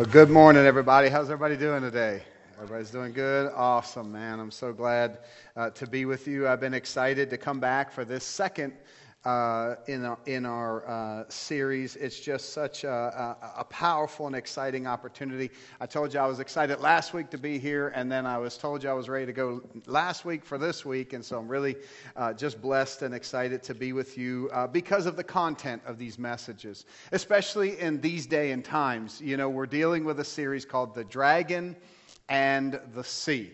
Well, good morning, everybody. How's everybody doing today? Everybody's doing good? Awesome, man. I'm so glad uh, to be with you. I've been excited to come back for this second uh, in our, in our uh, series. It's just such a, a, a, powerful and exciting opportunity. I told you I was excited last week to be here, and then I was told you I was ready to go last week for this week, and so I'm really uh, just blessed and excited to be with you uh, because of the content of these messages, especially in these day and times. You know, we're dealing with a series called The Dragon and the Sea.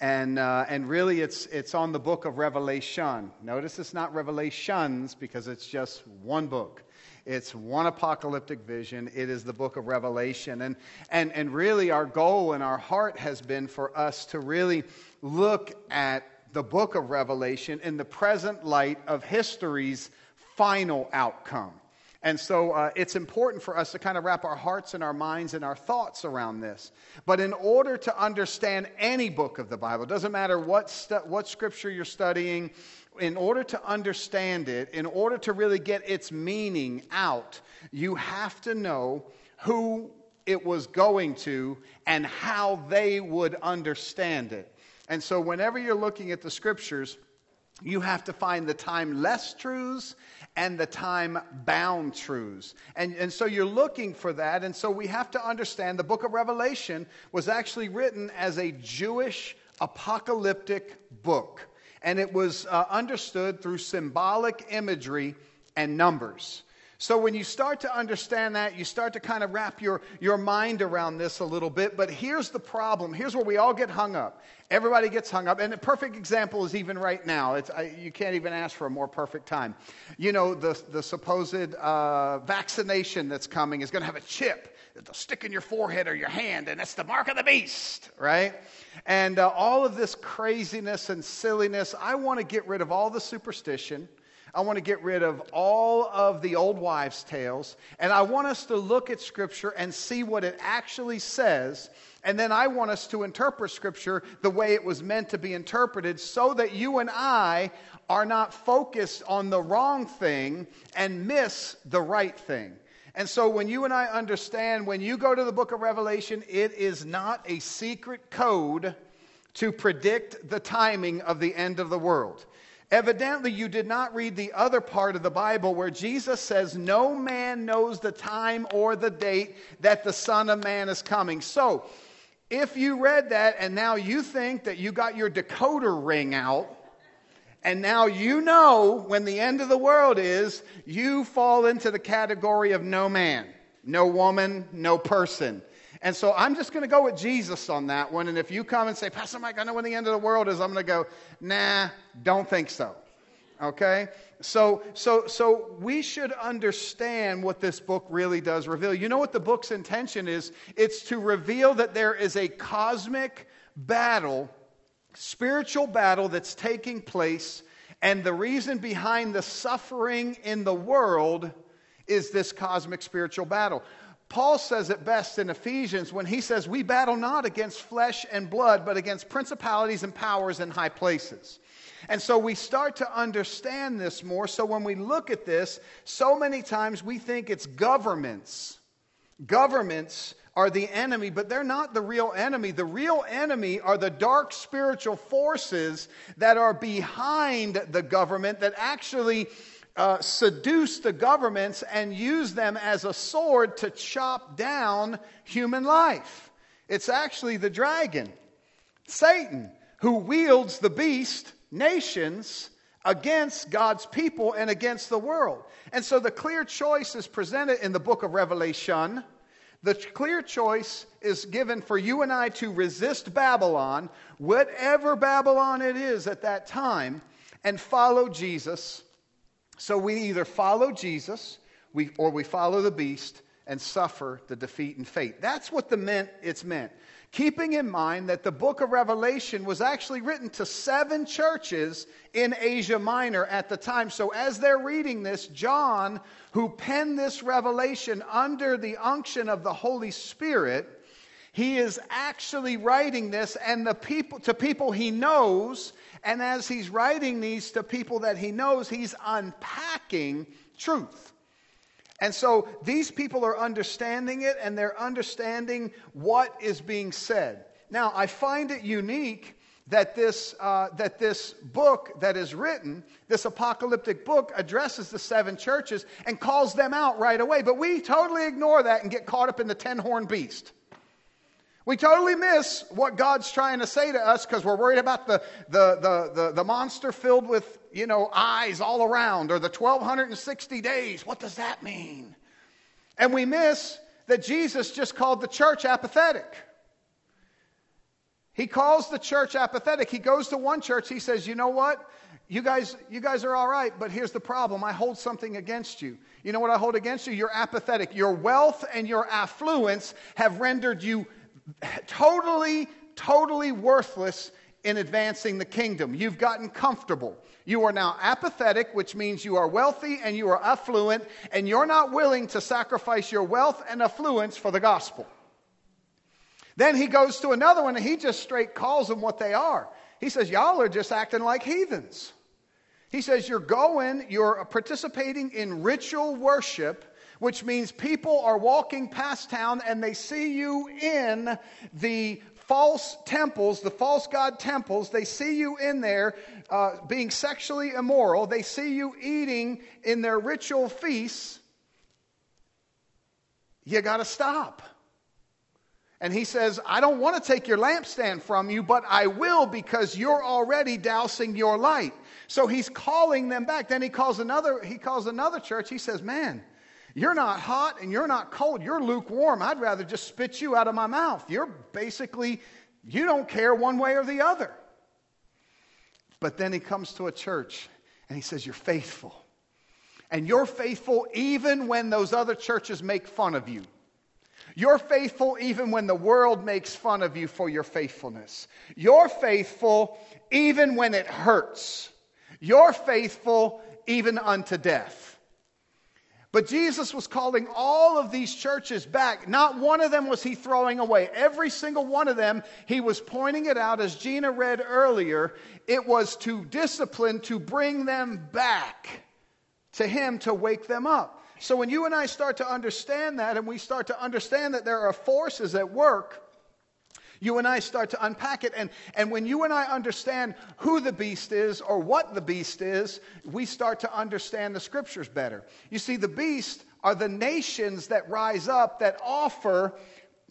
And, uh, and really, it's, it's on the book of Revelation. Notice it's not Revelations because it's just one book. It's one apocalyptic vision. It is the book of Revelation. And, and, and really, our goal and our heart has been for us to really look at the book of Revelation in the present light of history's final outcome. And so uh, it's important for us to kind of wrap our hearts and our minds and our thoughts around this. But in order to understand any book of the Bible, doesn't matter what, stu- what scripture you're studying, in order to understand it, in order to really get its meaning out, you have to know who it was going to and how they would understand it. And so whenever you're looking at the scriptures, you have to find the timeless truths and the time bound truths. And, and so you're looking for that. And so we have to understand the book of Revelation was actually written as a Jewish apocalyptic book. And it was uh, understood through symbolic imagery and numbers. So when you start to understand that, you start to kind of wrap your, your mind around this a little bit. But here's the problem. Here's where we all get hung up. Everybody gets hung up. And a perfect example is even right now. I, you can't even ask for a more perfect time. You know, the, the supposed uh, vaccination that's coming is going to have a chip that'll stick in your forehead or your hand, and it's the mark of the beast, right? And uh, all of this craziness and silliness, I want to get rid of all the superstition. I want to get rid of all of the old wives' tales, and I want us to look at Scripture and see what it actually says. And then I want us to interpret Scripture the way it was meant to be interpreted so that you and I are not focused on the wrong thing and miss the right thing. And so when you and I understand, when you go to the book of Revelation, it is not a secret code to predict the timing of the end of the world. Evidently, you did not read the other part of the Bible where Jesus says, No man knows the time or the date that the Son of Man is coming. So, if you read that and now you think that you got your decoder ring out, and now you know when the end of the world is, you fall into the category of no man, no woman, no person. And so I'm just going to go with Jesus on that one. And if you come and say, Pastor Mike, I know when the end of the world is, I'm going to go, nah, don't think so. Okay? So, so, so we should understand what this book really does reveal. You know what the book's intention is? It's to reveal that there is a cosmic battle, spiritual battle that's taking place. And the reason behind the suffering in the world is this cosmic spiritual battle. Paul says it best in Ephesians when he says, We battle not against flesh and blood, but against principalities and powers in high places. And so we start to understand this more. So when we look at this, so many times we think it's governments. Governments are the enemy, but they're not the real enemy. The real enemy are the dark spiritual forces that are behind the government that actually uh, seduce the governments and use them as a sword to chop down human life. It's actually the dragon, Satan, who wields the beast, nations, against God's people and against the world. And so the clear choice is presented in the book of Revelation. The clear choice is given for you and I to resist Babylon, whatever Babylon it is at that time, and follow Jesus so we either follow Jesus we, or we follow the beast and suffer the defeat and fate. That's what the meant, it's meant. Keeping in mind that the book of Revelation was actually written to seven churches in Asia Minor at the time. So as they're reading this, John, who penned this revelation under the unction of the Holy Spirit, he is actually writing this and the people to people he knows and as he's writing these to people that he knows he's unpacking truth And so these people are understanding it and they're understanding what is being said. Now, I find it unique that this, uh, that this book that is written, this apocalyptic book, addresses the seven churches and calls them out right away. But we totally ignore that and get caught up in the ten horn beast. We totally miss what God's trying to say to us because we're worried about the, the, the, the, the monster filled with, you know, eyes all around or the 1260 days. What does that mean? And we miss that Jesus just called the church apathetic. He calls the church apathetic. He goes to one church, he says, You know what? You guys, you guys are all right, but here's the problem. I hold something against you. You know what I hold against you? You're apathetic. Your wealth and your affluence have rendered you totally, totally worthless in advancing the kingdom. You've gotten comfortable. You are now apathetic, which means you are wealthy and you are affluent, and you're not willing to sacrifice your wealth and affluence for the gospel. Then he goes to another one and he just straight calls them what they are. He says, Y'all are just acting like heathens. He says, You're going, you're participating in ritual worship, which means people are walking past town and they see you in the false temples, the false god temples. They see you in there uh, being sexually immoral. They see you eating in their ritual feasts. You got to stop. And he says, I don't want to take your lampstand from you, but I will because you're already dousing your light. So he's calling them back. Then he calls another, he calls another church. He says, Man, you're not hot and you're not cold. You're lukewarm. I'd rather just spit you out of my mouth. You're basically, you don't care one way or the other. But then he comes to a church and he says, You're faithful. And you're faithful even when those other churches make fun of you. You're faithful even when the world makes fun of you for your faithfulness. You're faithful even when it hurts. You're faithful even unto death. But Jesus was calling all of these churches back. Not one of them was he throwing away. Every single one of them, he was pointing it out, as Gina read earlier. It was to discipline, to bring them back to him, to wake them up. So when you and I start to understand that, and we start to understand that there are forces at work, you and I start to unpack it. And, and when you and I understand who the beast is or what the beast is, we start to understand the scriptures better. You see, the beast are the nations that rise up that offer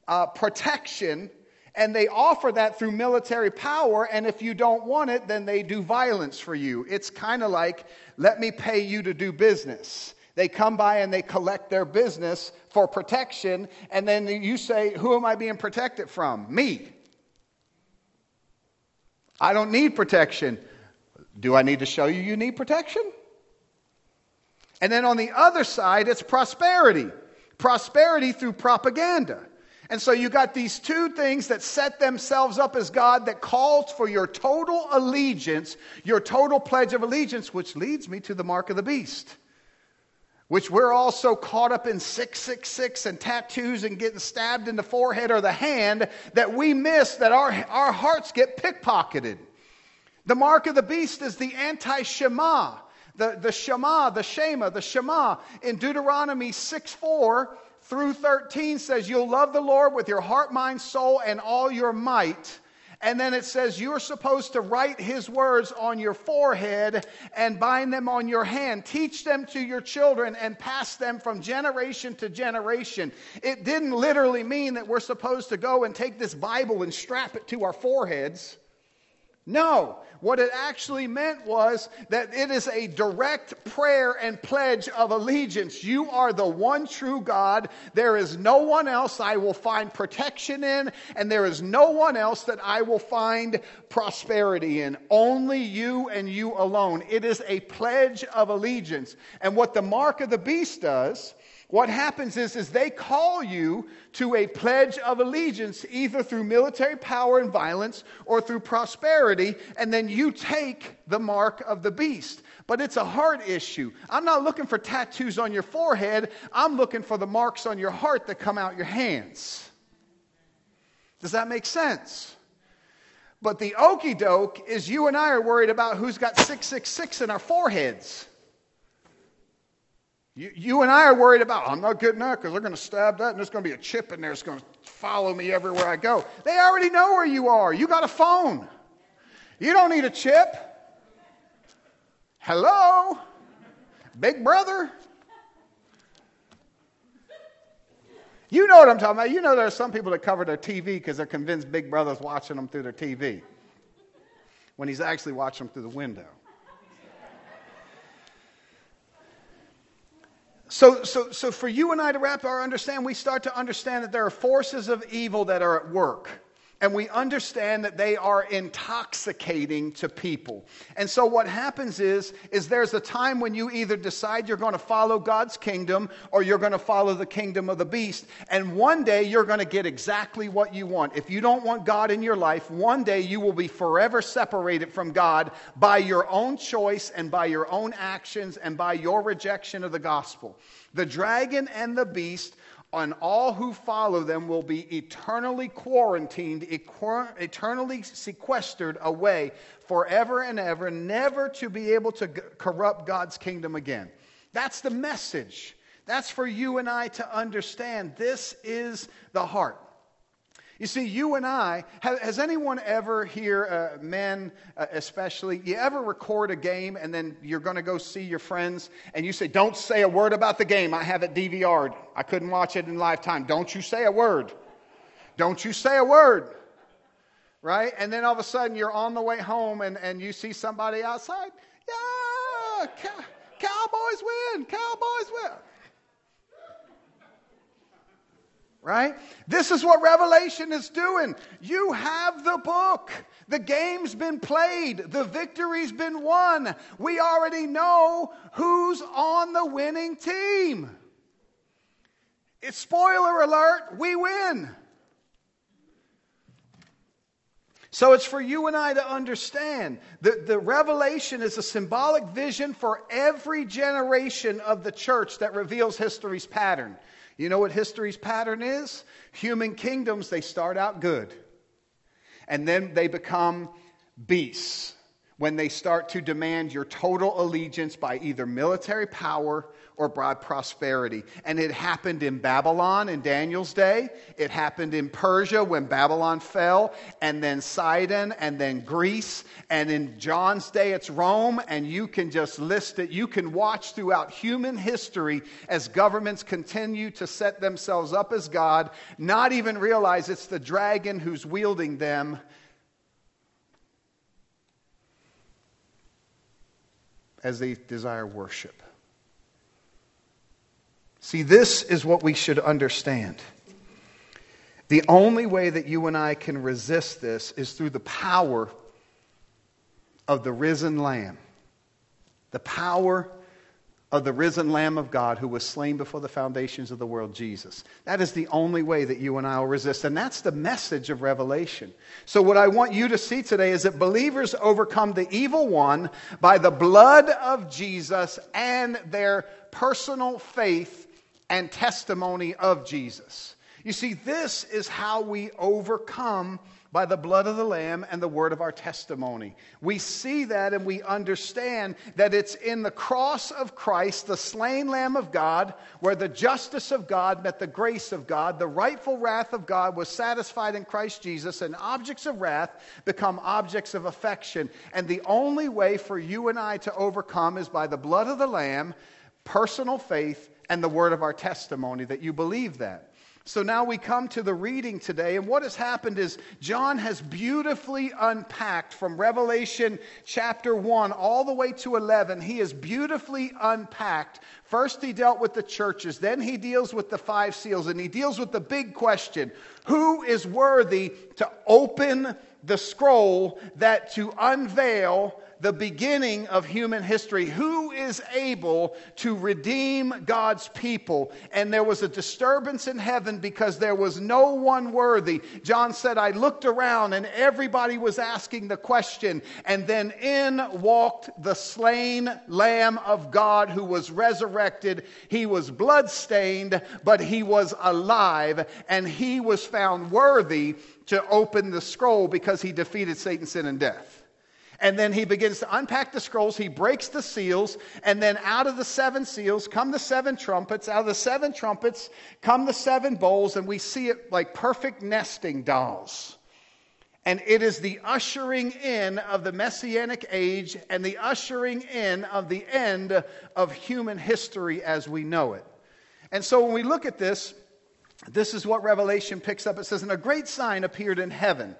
uh, protection, and they offer that through military power. And if you don't want it, then they do violence for you. It's kind of like, let me pay you to do business. They come by and they collect their business for protection, and then you say, Who am I being protected from? Me. I don't need protection. Do I need to show you you need protection? And then on the other side, it's prosperity. Prosperity through propaganda. And so you got these two things that set themselves up as God that calls for your total allegiance, your total pledge of allegiance, which leads me to the mark of the beast which we're all so caught up in 666 and tattoos and getting stabbed in the forehead or the hand that we miss that our, our hearts get pickpocketed. The mark of the beast is the anti Shema. The, the Shema, the Shema, the Shema in Deuteronomy 6 4 through 13 says, You'll love the Lord with your heart, mind, soul, and all your might. And then it says you're supposed to write his words on your forehead and bind them on your hand. Teach them to your children and pass them from generation to generation. It didn't literally mean that we're supposed to go and take this Bible and strap it to our foreheads. No, what it actually meant was that it is a direct prayer and pledge of allegiance. You are the one true God. There is no one else I will find protection in, and there is no one else that I will find prosperity in. Only you and you alone. It is a pledge of allegiance. And what the mark of the beast does what happens is, is they call you to a pledge of allegiance either through military power and violence or through prosperity, and then you take the mark of the beast. But it's a heart issue. I'm not looking for tattoos on your forehead, I'm looking for the marks on your heart that come out your hands. Does that make sense? But the okey doke is you and I are worried about who's got 666 in our foreheads. You, you and I are worried about, I'm not getting that because they're going to stab that and there's going to be a chip in there that's going to follow me everywhere I go. They already know where you are. You got a phone. You don't need a chip. Hello? Big brother? You know what I'm talking about. You know there are some people that cover their TV because they're convinced Big Brother's watching them through their TV when he's actually watching them through the window. So, so, so for you and I to wrap our understand, we start to understand that there are forces of evil that are at work and we understand that they are intoxicating to people. And so what happens is is there's a time when you either decide you're going to follow God's kingdom or you're going to follow the kingdom of the beast, and one day you're going to get exactly what you want. If you don't want God in your life, one day you will be forever separated from God by your own choice and by your own actions and by your rejection of the gospel. The dragon and the beast and all who follow them will be eternally quarantined, eternally sequestered away forever and ever, never to be able to corrupt God's kingdom again. That's the message. That's for you and I to understand. This is the heart. You see, you and I, has anyone ever here, uh, men uh, especially, you ever record a game and then you're going to go see your friends and you say, Don't say a word about the game. I have it DVR'd. I couldn't watch it in lifetime. Don't you say a word. Don't you say a word. Right? And then all of a sudden you're on the way home and, and you see somebody outside. Yeah, Cowboys win. Cowboys win right? This is what Revelation is doing. You have the book. The game's been played. The victory's been won. We already know who's on the winning team. It's spoiler alert, we win. So it's for you and I to understand that the revelation is a symbolic vision for every generation of the church that reveals history's pattern. You know what history's pattern is? Human kingdoms, they start out good. And then they become beasts when they start to demand your total allegiance by either military power or by prosperity. And it happened in Babylon in Daniel's day. It happened in Persia when Babylon fell, and then Sidon, and then Greece. And in John's day, it's Rome. And you can just list it. You can watch throughout human history as governments continue to set themselves up as God, not even realize it's the dragon who's wielding them as they desire worship. See, this is what we should understand. The only way that you and I can resist this is through the power of the risen Lamb. The power of the risen Lamb of God who was slain before the foundations of the world, Jesus. That is the only way that you and I will resist. And that's the message of Revelation. So, what I want you to see today is that believers overcome the evil one by the blood of Jesus and their personal faith and testimony of Jesus. You see, this is how we overcome by the blood of the Lamb and the word of our testimony. We see that and we understand that it's in the cross of Christ, the slain Lamb of God, where the justice of God met the grace of God. The rightful wrath of God was satisfied in Christ Jesus, and objects of wrath become objects of affection. And the only way for you and I to overcome is by the blood of the Lamb, personal faith, and the word of our testimony that you believe that. So now we come to the reading today, and what has happened is John has beautifully unpacked from Revelation chapter 1 all the way to 11. He has beautifully unpacked. First, he dealt with the churches, then, he deals with the five seals, and he deals with the big question who is worthy to open the scroll that to unveil the beginning of human history. Who is able to redeem God's people? And there was a disturbance in heaven because there was no one worthy. John said, I looked around and everybody was asking the question. And then in walked the slain Lamb of God who was resurrected. He was bloodstained, but he was alive, and he was found worthy to open the scroll because he defeated Satan, sin, and death. And then he begins to unpack the scrolls. He breaks the seals. And then out of the seven seals come the seven trumpets. Out of the seven trumpets come the seven bowls. And we see it like perfect nesting dolls. And it is the ushering in of the messianic age and the ushering in of the end of human history as we know it. And so when we look at this, this is what Revelation picks up. It says, And a great sign appeared in heaven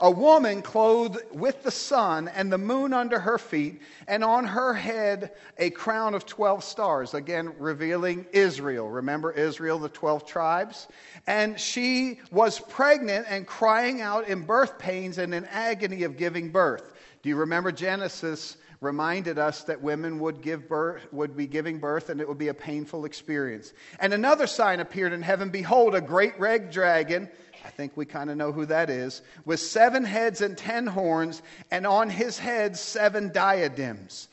a woman clothed with the sun and the moon under her feet, and on her head a crown of 12 stars, again revealing Israel. Remember Israel, the 12 tribes? And she was pregnant and crying out in birth pains and in agony of giving birth. Do you remember Genesis? reminded us that women would give birth would be giving birth and it would be a painful experience and another sign appeared in heaven behold a great red dragon I think we kind of know who that is, with seven heads and ten horns, and on his head seven diadems.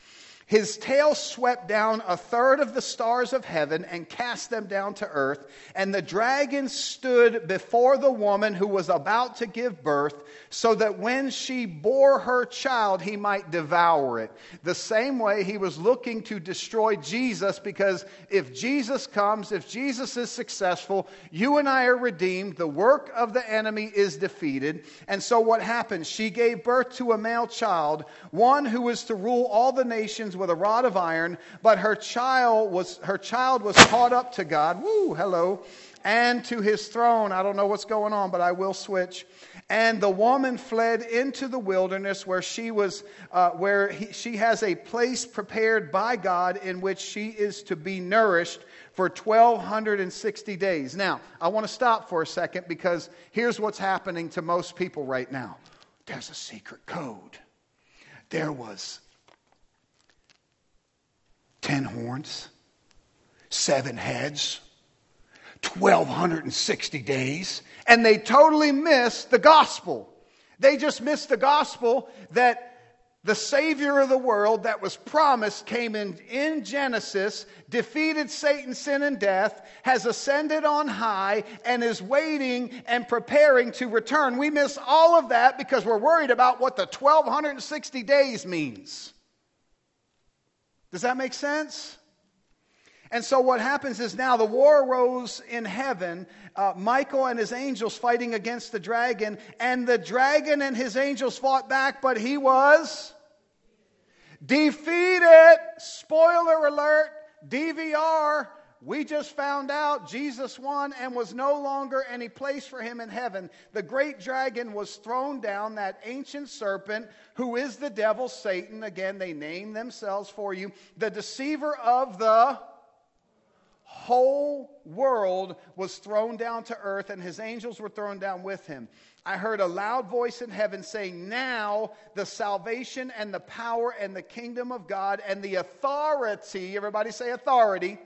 His tail swept down a third of the stars of heaven and cast them down to earth. And the dragon stood before the woman who was about to give birth, so that when she bore her child, he might devour it. The same way he was looking to destroy Jesus, because if Jesus comes, if Jesus is successful, you and I are redeemed. The work of the enemy is defeated. And so what happened? She gave birth to a male child, one who was to rule all the nations with a rod of iron, but her child was, her child was caught up to God. Woo, hello. And to his throne. I don't know what's going on, but I will switch. And the woman fled into the wilderness where she was, uh, where he, she has a place prepared by God in which she is to be nourished for 1260 days. Now, I want to stop for a second because here's what's happening to most people right now. There's a secret code. There was 10 horns, seven heads, 1,260 days, and they totally miss the gospel. They just miss the gospel that the Savior of the world that was promised came in, in Genesis, defeated Satan, sin, and death, has ascended on high, and is waiting and preparing to return. We miss all of that because we're worried about what the 1260 days means. Does that make sense? And so what happens is now the war arose in heaven. Uh, Michael and his angels fighting against the dragon, and the dragon and his angels fought back, but he was defeated. Spoiler alert, DVR. We just found out Jesus won and was no longer any place for him in heaven. The great dragon was thrown down, that ancient serpent who is the devil, Satan. Again, they name themselves for you. The deceiver of the whole world was thrown down to earth, and his angels were thrown down with him. I heard a loud voice in heaven saying, Now the salvation and the power and the kingdom of God and the authority, everybody say authority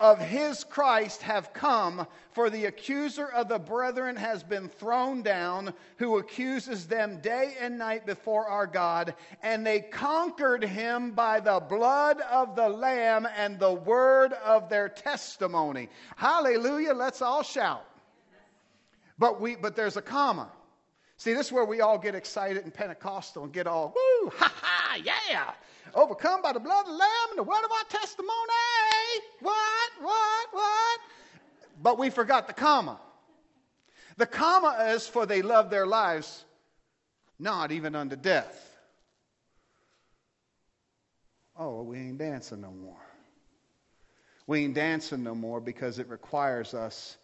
of his Christ have come, for the accuser of the brethren has been thrown down, who accuses them day and night before our God. And they conquered him by the blood of the Lamb and the word of their testimony. Hallelujah. Let's all shout. But, we, but there's a comma. See, this is where we all get excited and Pentecostal and get all, woo, ha ha, yeah overcome by the blood of the Lamb and the word of our testimony. What, what, what? But we forgot the comma. The comma is for they love their lives not even unto death. Oh, we ain't dancing no more. We ain't dancing no more because it requires us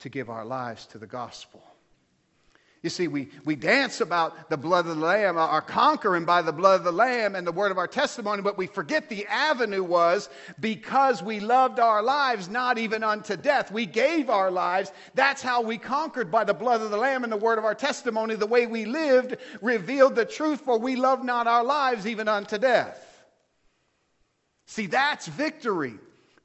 to give our lives to the gospel. You see, we, we dance about the blood of the Lamb, our conquering by the blood of the Lamb and the word of our testimony, but we forget the avenue was because we loved our lives not even unto death. We gave our lives. That's how we conquered by the blood of the Lamb and the word of our testimony. The way we lived revealed the truth, for we loved not our lives even unto death. See, that's victory.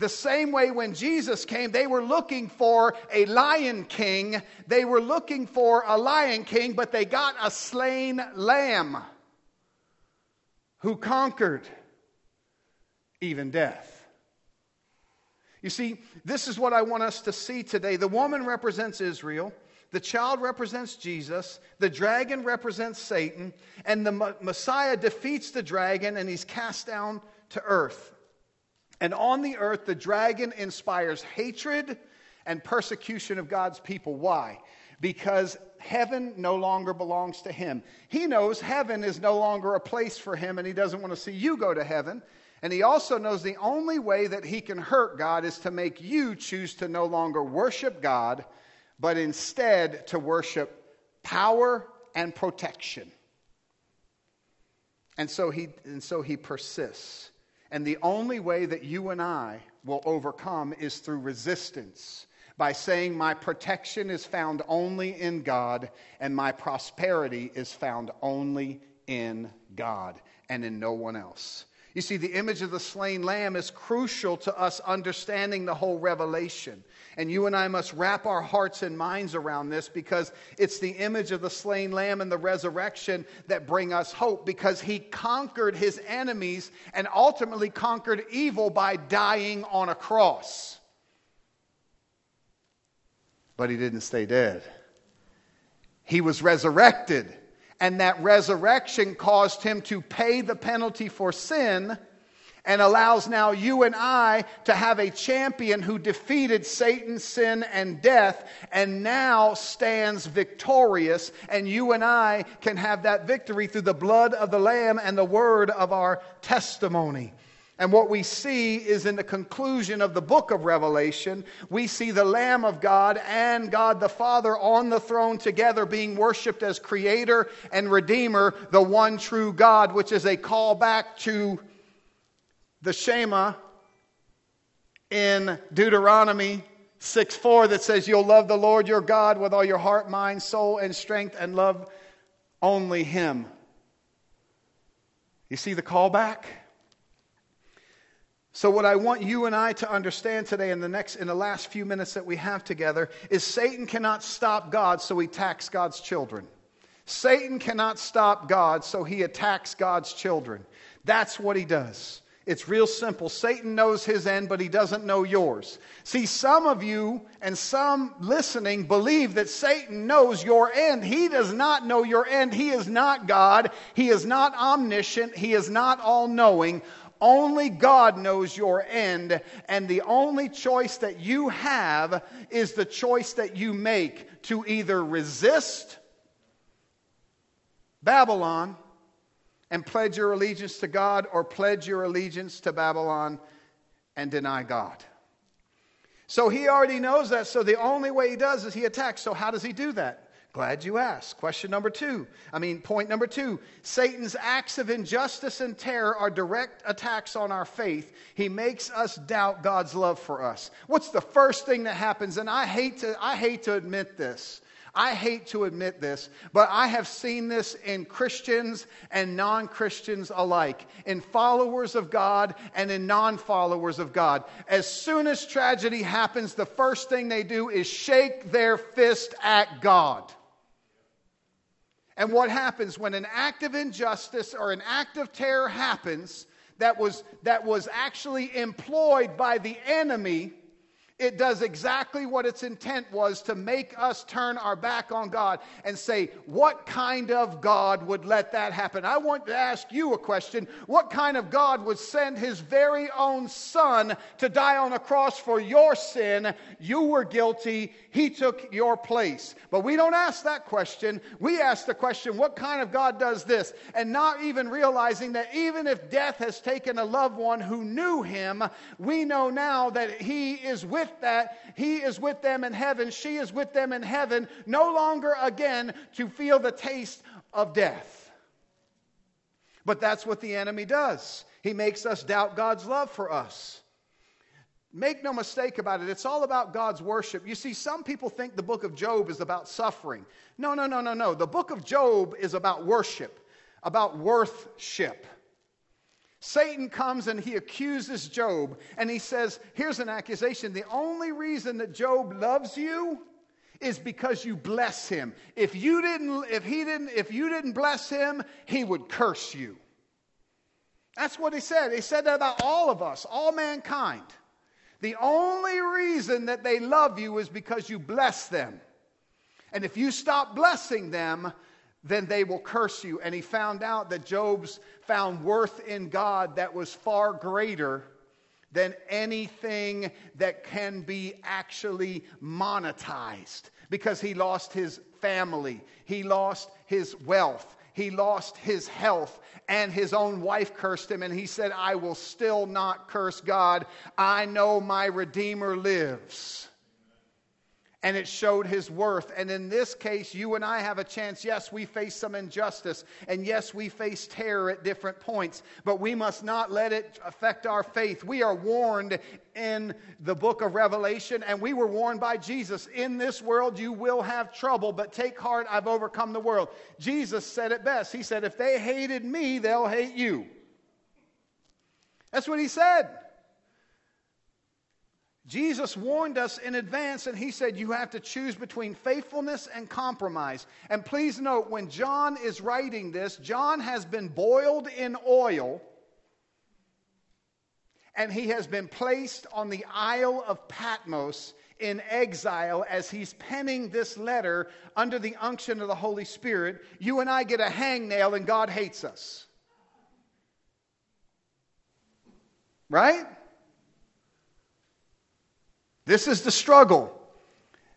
The same way when Jesus came, they were looking for a lion king. They were looking for a lion king, but they got a slain lamb who conquered even death. You see, this is what I want us to see today. The woman represents Israel. The child represents Jesus, the dragon represents Satan, and the Messiah defeats the dragon and he's cast down to earth. And on the earth, the dragon inspires hatred and persecution of God's people. Why? Because heaven no longer belongs to him. He knows heaven is no longer a place for him, and he doesn't want to see you go to heaven. And he also knows the only way that he can hurt God is to make you choose to no longer worship God, but instead to worship power and protection. And so he, and so he persists. And the only way that you and I will overcome is through resistance by saying, My protection is found only in God, and my prosperity is found only in God and in no one else. You see, the image of the slain lamb is crucial to us understanding the whole revelation. And you and I must wrap our hearts and minds around this because it's the image of the slain lamb and the resurrection that bring us hope because he conquered his enemies and ultimately conquered evil by dying on a cross. But he didn't stay dead, he was resurrected and that resurrection caused him to pay the penalty for sin and allows now you and I to have a champion who defeated Satan, sin, and death, and now stands victorious. And you and I can have that victory through the blood of the Lamb and the word of our testimony. And what we see is in the conclusion of the book of Revelation, we see the Lamb of God and God the Father on the throne together being worshiped as Creator and Redeemer, the one true God, which is a callback to the Shema in Deuteronomy 6 4 that says, You'll love the Lord your God with all your heart, mind, soul, and strength, and love only Him. You see the callback? So what I want you and I to understand today in the next in the last few minutes that we have together is Satan cannot stop God so he attacks God's children. Satan cannot stop God so he attacks God's children. That's what he does. It's real simple. Satan knows his end, but he doesn't know yours. See, some of you and some listening believe that Satan knows your end. He does not know your end. He is not God. He is not omniscient. He is not all knowing. Only God knows your end, and the only choice that you have is the choice that you make to either resist Babylon and pledge your allegiance to God or pledge your allegiance to Babylon and deny God. So he already knows that, so the only way he does is he attacks. So, how does he do that? Glad you asked. Question number two. I mean, point number two Satan's acts of injustice and terror are direct attacks on our faith. He makes us doubt God's love for us. What's the first thing that happens? And I hate to, I hate to admit this. I hate to admit this, but I have seen this in Christians and non Christians alike, in followers of God and in non followers of God. As soon as tragedy happens, the first thing they do is shake their fist at God. And what happens when an act of injustice or an act of terror happens that was, that was actually employed by the enemy it does exactly what its intent was to make us turn our back on God and say, What kind of God would let that happen? I want to ask you a question. What kind of God would send his very own son to die on a cross for your sin? You were guilty, he took your place. But we don't ask that question. We ask the question, What kind of God does this? And not even realizing that even if death has taken a loved one who knew him, we know now that he is with that, he is with them in heaven, she is with them in heaven, no longer again to feel the taste of death. But that's what the enemy does. He makes us doubt God's love for us. Make no mistake about it, it's all about God's worship. You see, some people think the book of Job is about suffering. No, no, no, no, no. The book of Job is about worship, about worthship. Satan comes and he accuses Job and he says, Here's an accusation. The only reason that Job loves you is because you bless him. If you didn't, if he didn't, if you didn't bless him, he would curse you. That's what he said. He said that about all of us, all mankind. The only reason that they love you is because you bless them. And if you stop blessing them, then they will curse you. And he found out that Job's found worth in God that was far greater than anything that can be actually monetized because he lost his family, he lost his wealth, he lost his health, and his own wife cursed him. And he said, I will still not curse God. I know my Redeemer lives and it showed his worth. And in this case, you and I have a chance. Yes, we face some injustice, and yes, we face terror at different points, but we must not let it affect our faith. We are warned in the book of Revelation, and we were warned by Jesus in this world you will have trouble, but take heart, I've overcome the world. Jesus said it best. He said, If they hated me, they'll hate you. That's what he said. Jesus warned us in advance and he said you have to choose between faithfulness and compromise. And please note, when John is writing this, John has been boiled in oil and he has been placed on the Isle of Patmos in exile as he's penning this letter under the unction of the Holy Spirit. You and I get a hangnail and God hates us. Right? This is the struggle.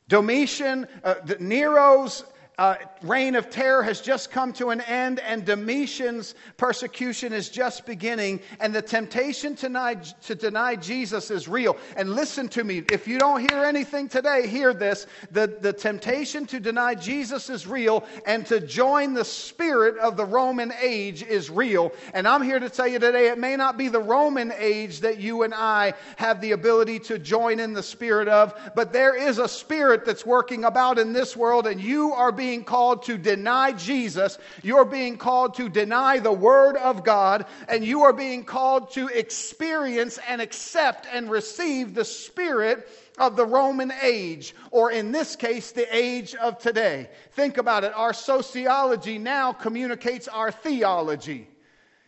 Domitian, uh, Nero's uh, reign of terror has just come to an end, and Domitian's persecution is just beginning, and the temptation to deny, to deny Jesus is real. And listen to me, if you don't hear anything today, hear this. The, the temptation to deny Jesus is real, and to join the spirit of the Roman age is real. And I'm here to tell you today, it may not be the Roman age that you and I have the ability to join in the spirit of, but there is a spirit that's working about in this world, and you are being being called to deny Jesus. You're being called to deny the Word of God. And you are being called to experience and accept and receive the Spirit of the Roman age, or in this case, the age of today. Think about it. Our sociology now communicates our theology.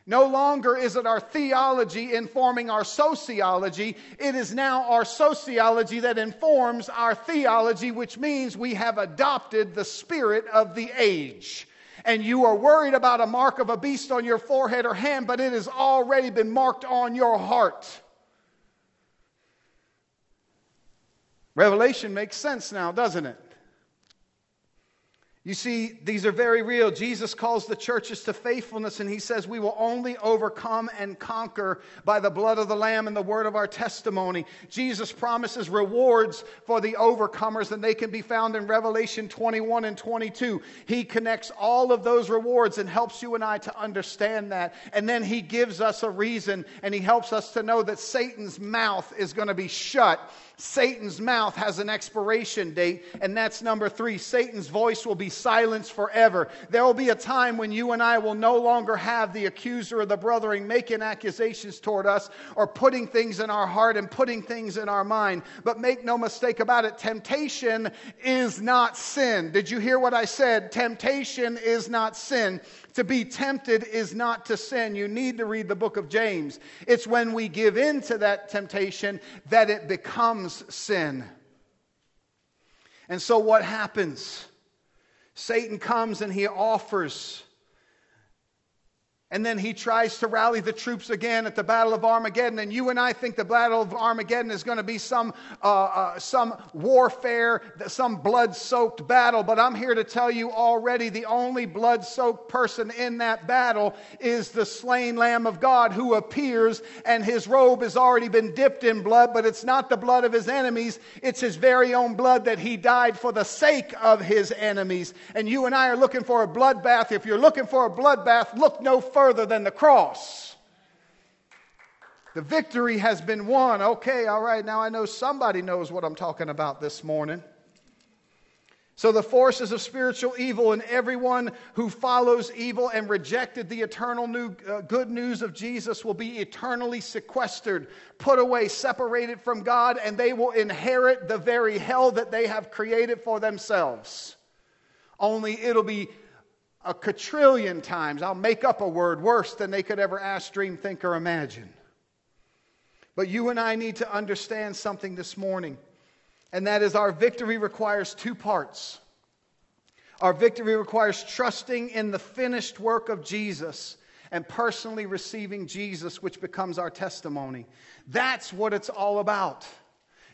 No longer is it our theology informing our sociology. It is now our sociology that informs our theology, which means we have adopted the spirit of the age. And you are worried about a mark of a beast on your forehead or hand, but it has already been marked on your heart. Revelation makes sense now, doesn't it? You see, these are very real. Jesus calls the churches to faithfulness, and he says we will only overcome and conquer by the blood of the Lamb and the word of our testimony. Jesus promises rewards for the overcomers, and they can be found in Revelation 21 and 22. He connects all of those rewards and helps you and I to understand that. And then he gives us a reason, and he helps us to know that Satan's mouth is going to be shut Satan's mouth has an expiration date, and that's number three. Satan's voice will be silenced forever. There will be a time when you and I will no longer have the accuser of the brothering making accusations toward us or putting things in our heart and putting things in our mind. But make no mistake about it, temptation is not sin. Did you hear what I said? Temptation is not sin. To be tempted is not to sin. You need to read the book of James. It's when we give in to that temptation that it becomes sin. And so what happens? Satan comes and he offers and then he tries to rally the troops again at the Battle of Armageddon. And you and I think the Battle of Armageddon is going to be some, uh, uh, some warfare, some blood soaked battle. But I'm here to tell you already the only blood soaked person in that battle is the slain Lamb of God who appears, and his robe has already been dipped in blood, but it's not the blood of his enemies. It's his very own blood that he died for the sake of his enemies. And you and I are looking for a bloodbath. If you're looking for a bloodbath, look no further than the cross. The victory has been won. Okay, all right, now I know somebody knows what I'm talking about this morning. So, the forces of spiritual evil and everyone who follows evil and rejected the eternal new, uh, good news of Jesus will be eternally sequestered, put away, separated from God, and they will inherit the very hell that they have created for themselves. Only it'll be a quadrillion times. I'll make up a word worse than they could ever ask, dream, think, or imagine. But you and I need to understand something this morning, and that is our victory requires two parts. Our victory requires trusting in the finished work of Jesus and personally receiving Jesus, which becomes our testimony. That's what it's all about.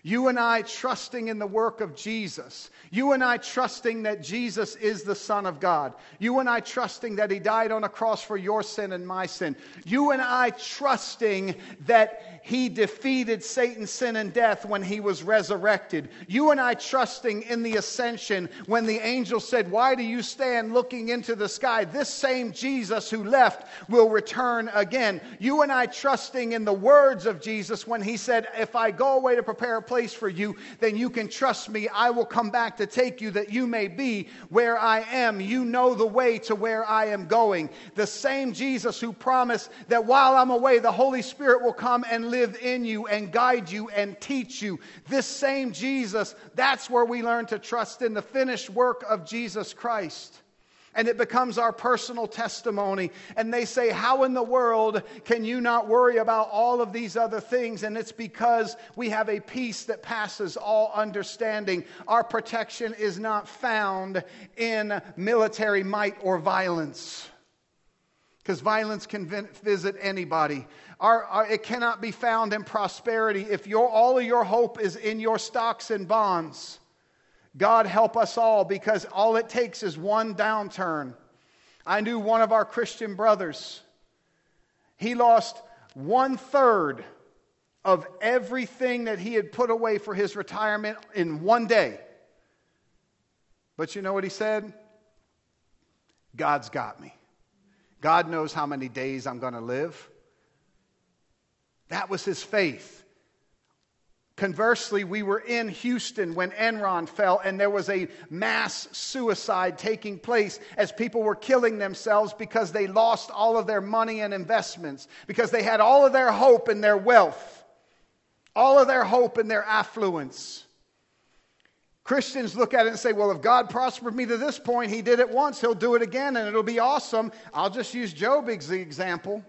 You and I trusting in the work of Jesus. You and I trusting that Jesus is the Son of God. You and I trusting that He died on a cross for your sin and my sin. You and I trusting that He defeated Satan's sin and death when He was resurrected. You and I trusting in the ascension when the angel said, Why do you stand looking into the sky? This same Jesus who left will return again. You and I trusting in the words of Jesus when He said, If I go away to prepare a place for you, then you can trust me. I will come back to take you that you may be where I am. You know the way to where I am going. The same Jesus who promised that while I'm away, the Holy Spirit will come and live in you and guide you and teach you. This same Jesus, that's where we learn to trust in the finished work of Jesus Christ and it becomes our personal testimony. And they say, How in the world can you not worry about all of these other things? And it's because we have a peace that passes all understanding. Our protection is not found in military might or violence. Because violence can visit anybody. It cannot be found in prosperity if your, all of your hope is in your stocks and bonds. God help us all because all it takes is one downturn. I knew one of our Christian brothers. He lost one third of everything that he had put away for his retirement in one day. But you know what he said? God's got me. God knows how many days I'm going to live. That was his faith. Conversely, we were in Houston when Enron fell, and there was a mass suicide taking place as people were killing themselves because they lost all of their money and investments, because they had all of their hope in their wealth, all of their hope in their affluence. Christians look at it and say, well, if God prospered me to this point, He did it once, He'll do it again, and it'll be awesome. I'll just use Job as the example.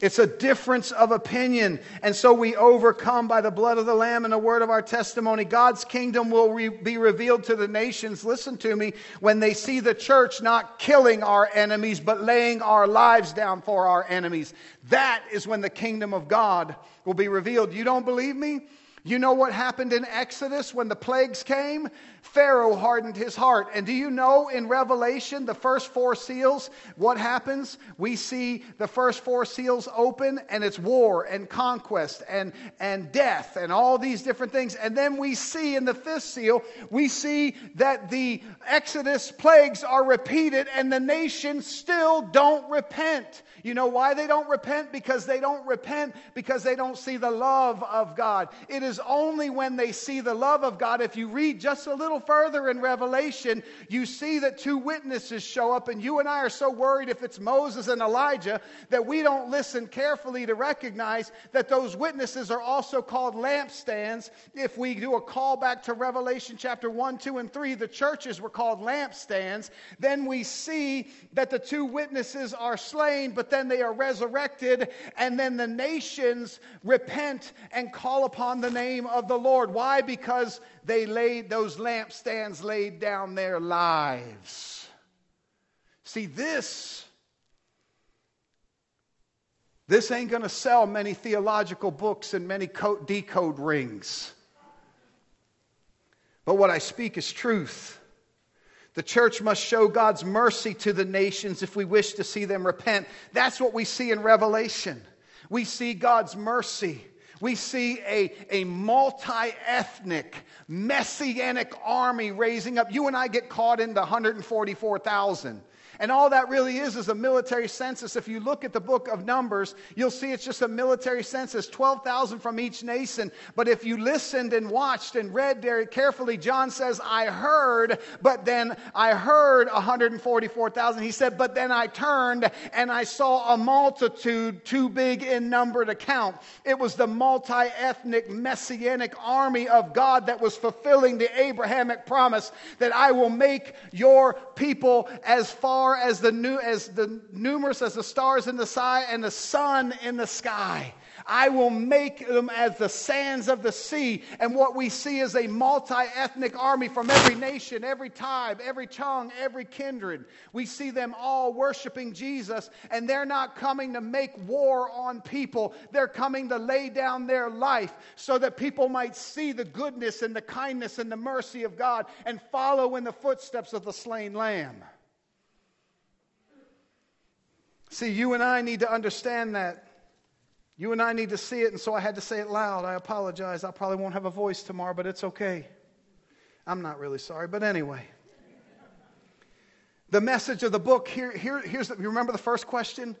It's a difference of opinion. And so we overcome by the blood of the Lamb and the word of our testimony. God's kingdom will re- be revealed to the nations. Listen to me. When they see the church not killing our enemies, but laying our lives down for our enemies, that is when the kingdom of God will be revealed. You don't believe me? You know what happened in Exodus when the plagues came? Pharaoh hardened his heart. And do you know in Revelation, the first four seals, what happens? We see the first four seals open, and it's war and conquest and, and death and all these different things. And then we see in the fifth seal, we see that the Exodus plagues are repeated, and the nations still don't repent. You know why they don't repent? Because they don't repent because they don't see the love of God. It is only when they see the love of God, if you read just a little further in Revelation, you see that two witnesses show up, and you and I are so worried if it's Moses and Elijah that we don't listen carefully to recognize that those witnesses are also called lampstands. If we do a call back to Revelation chapter 1, 2, and 3, the churches were called lampstands. Then we see that the two witnesses are slain, but then they are resurrected, and then the nations repent and call upon the name of the Lord. Why? Because they laid, those lampstands laid down their lives. See, this, this ain't going to sell many theological books and many decode rings. But what I speak is truth. The church must show God's mercy to the nations if we wish to see them repent. That's what we see in Revelation. We see God's mercy. We see a, a multi ethnic, messianic army raising up. You and I get caught in the 144,000. And all that really is is a military census. If you look at the book of Numbers, you'll see it's just a military census 12,000 from each nation. But if you listened and watched and read very carefully, John says, I heard, but then I heard 144,000. He said, but then I turned and I saw a multitude too big in number to count. It was the multi ethnic messianic army of God that was fulfilling the Abrahamic promise that I will make your people as far far as the, new, as the numerous as the stars in the sky and the sun in the sky. I will make them as the sands of the sea. And what we see is a multi ethnic army from every nation, every tribe, every tongue, every kindred. We see them all worshiping Jesus, and they're not coming to make war on people. They're coming to lay down their life so that people might see the goodness and the kindness and the mercy of God and follow in the footsteps of the slain lamb. See, you and I need to understand that. You and I need to see it, and so I had to say it loud. I apologize. I probably won't have a voice tomorrow, but it's okay. I'm not really sorry, but anyway. The message of the book here, here here's the, you remember the first question?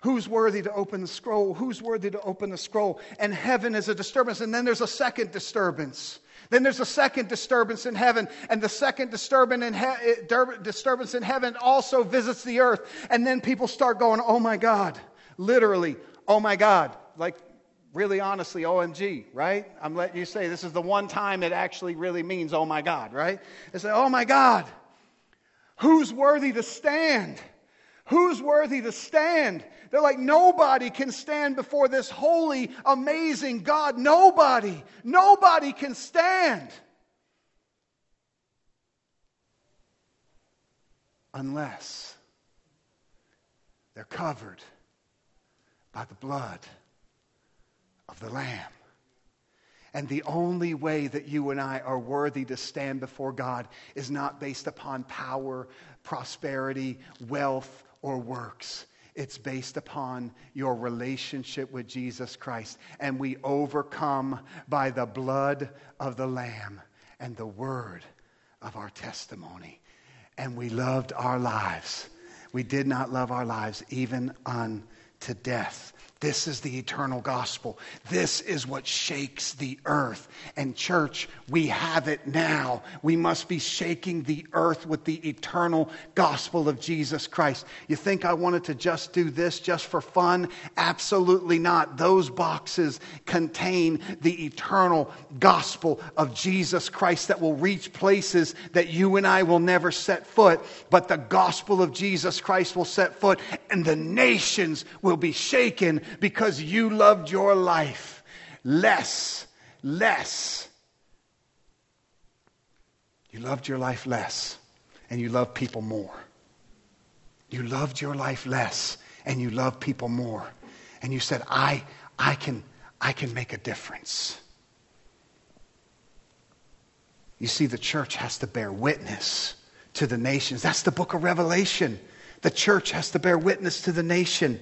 Who's worthy to open the scroll? Who's worthy to open the scroll? And heaven is a disturbance. And then there's a second disturbance. Then there's a second disturbance in heaven, and the second disturbance in, he- eh, disturbance in heaven also visits the earth. And then people start going, oh my God, literally, oh my God. Like, really honestly, OMG, right? I'm letting you say this is the one time it actually really means, oh my God, right? They say, oh my God, who's worthy to stand? Who's worthy to stand? They're like, nobody can stand before this holy, amazing God. Nobody. Nobody can stand. Unless they're covered by the blood of the Lamb. And the only way that you and I are worthy to stand before God is not based upon power, prosperity, wealth, or works. It's based upon your relationship with Jesus Christ. And we overcome by the blood of the Lamb and the word of our testimony. And we loved our lives. We did not love our lives even unto death. This is the eternal gospel. This is what shakes the earth. And, church, we have it now. We must be shaking the earth with the eternal gospel of Jesus Christ. You think I wanted to just do this just for fun? Absolutely not. Those boxes contain the eternal gospel of Jesus Christ that will reach places that you and I will never set foot. But the gospel of Jesus Christ will set foot, and the nations will be shaken because you loved your life less, less. You loved your life less, and you love people more. You loved your life less, and you love people more. And you said, I, I, can, I can make a difference. You see, the church has to bear witness to the nations. That's the book of Revelation. The church has to bear witness to the nation.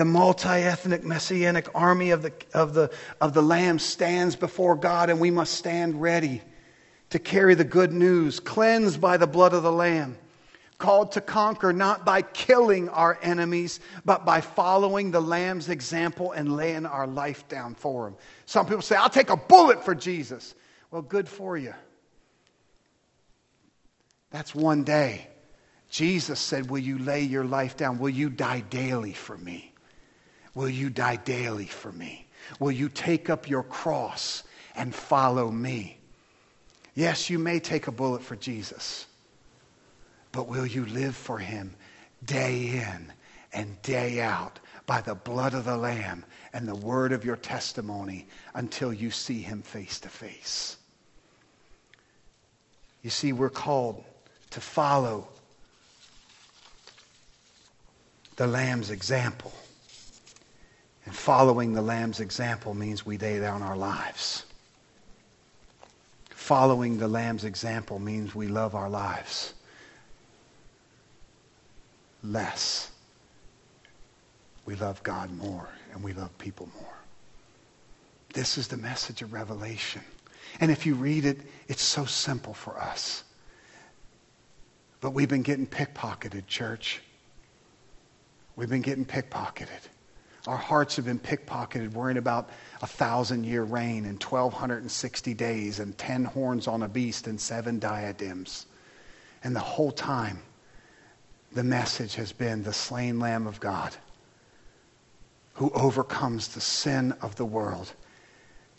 The multi ethnic messianic army of the, of, the, of the Lamb stands before God, and we must stand ready to carry the good news, cleansed by the blood of the Lamb, called to conquer not by killing our enemies, but by following the Lamb's example and laying our life down for Him. Some people say, I'll take a bullet for Jesus. Well, good for you. That's one day. Jesus said, Will you lay your life down? Will you die daily for me? Will you die daily for me? Will you take up your cross and follow me? Yes, you may take a bullet for Jesus, but will you live for him day in and day out by the blood of the Lamb and the word of your testimony until you see him face to face? You see, we're called to follow the Lamb's example. And following the Lamb's example means we lay down our lives. Following the Lamb's example means we love our lives less. We love God more and we love people more. This is the message of Revelation. And if you read it, it's so simple for us. But we've been getting pickpocketed, church. We've been getting pickpocketed. Our hearts have been pickpocketed, worrying about a thousand year reign and 1,260 days and 10 horns on a beast and seven diadems. And the whole time, the message has been the slain Lamb of God who overcomes the sin of the world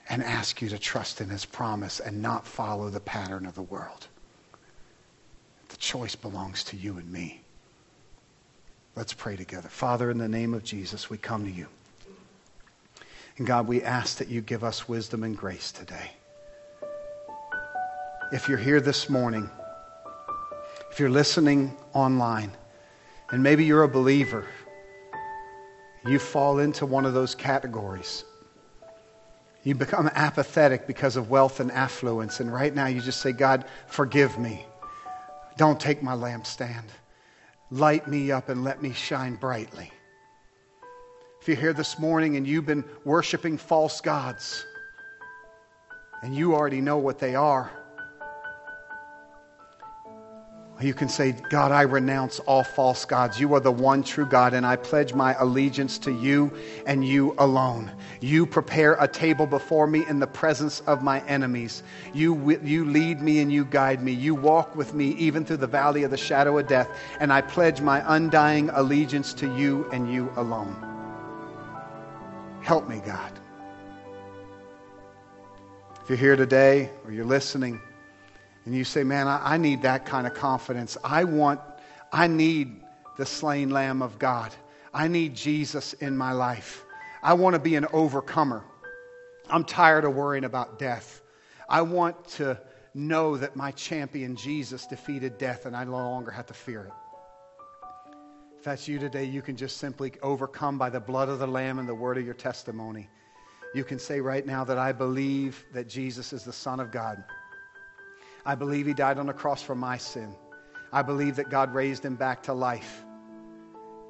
and asks you to trust in his promise and not follow the pattern of the world. The choice belongs to you and me. Let's pray together. Father, in the name of Jesus, we come to you. And God, we ask that you give us wisdom and grace today. If you're here this morning, if you're listening online, and maybe you're a believer, you fall into one of those categories. You become apathetic because of wealth and affluence, and right now you just say, God, forgive me. Don't take my lampstand. Light me up and let me shine brightly. If you're here this morning and you've been worshiping false gods, and you already know what they are, you can say, God, I renounce all false gods. You are the one true God, and I pledge my allegiance to you and you alone. You prepare a table before me in the presence of my enemies. You, you lead me and you guide me. You walk with me even through the valley of the shadow of death, and I pledge my undying allegiance to you and you alone. Help me, God. If you're here today or you're listening, and you say, man, I, I need that kind of confidence. I want, I need the slain Lamb of God. I need Jesus in my life. I want to be an overcomer. I'm tired of worrying about death. I want to know that my champion Jesus defeated death and I no longer have to fear it. If that's you today, you can just simply overcome by the blood of the Lamb and the word of your testimony. You can say right now that I believe that Jesus is the Son of God. I believe he died on the cross for my sin. I believe that God raised him back to life.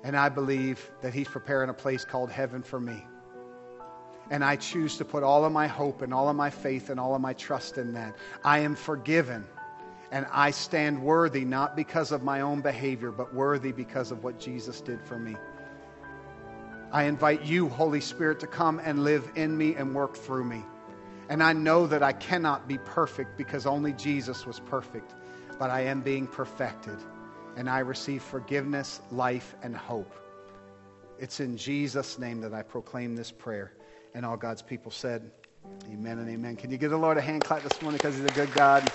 And I believe that he's preparing a place called heaven for me. And I choose to put all of my hope and all of my faith and all of my trust in that. I am forgiven. And I stand worthy not because of my own behavior, but worthy because of what Jesus did for me. I invite you, Holy Spirit, to come and live in me and work through me. And I know that I cannot be perfect because only Jesus was perfect, but I am being perfected. And I receive forgiveness, life, and hope. It's in Jesus' name that I proclaim this prayer. And all God's people said, Amen and amen. Can you give the Lord a hand clap this morning because He's a good God?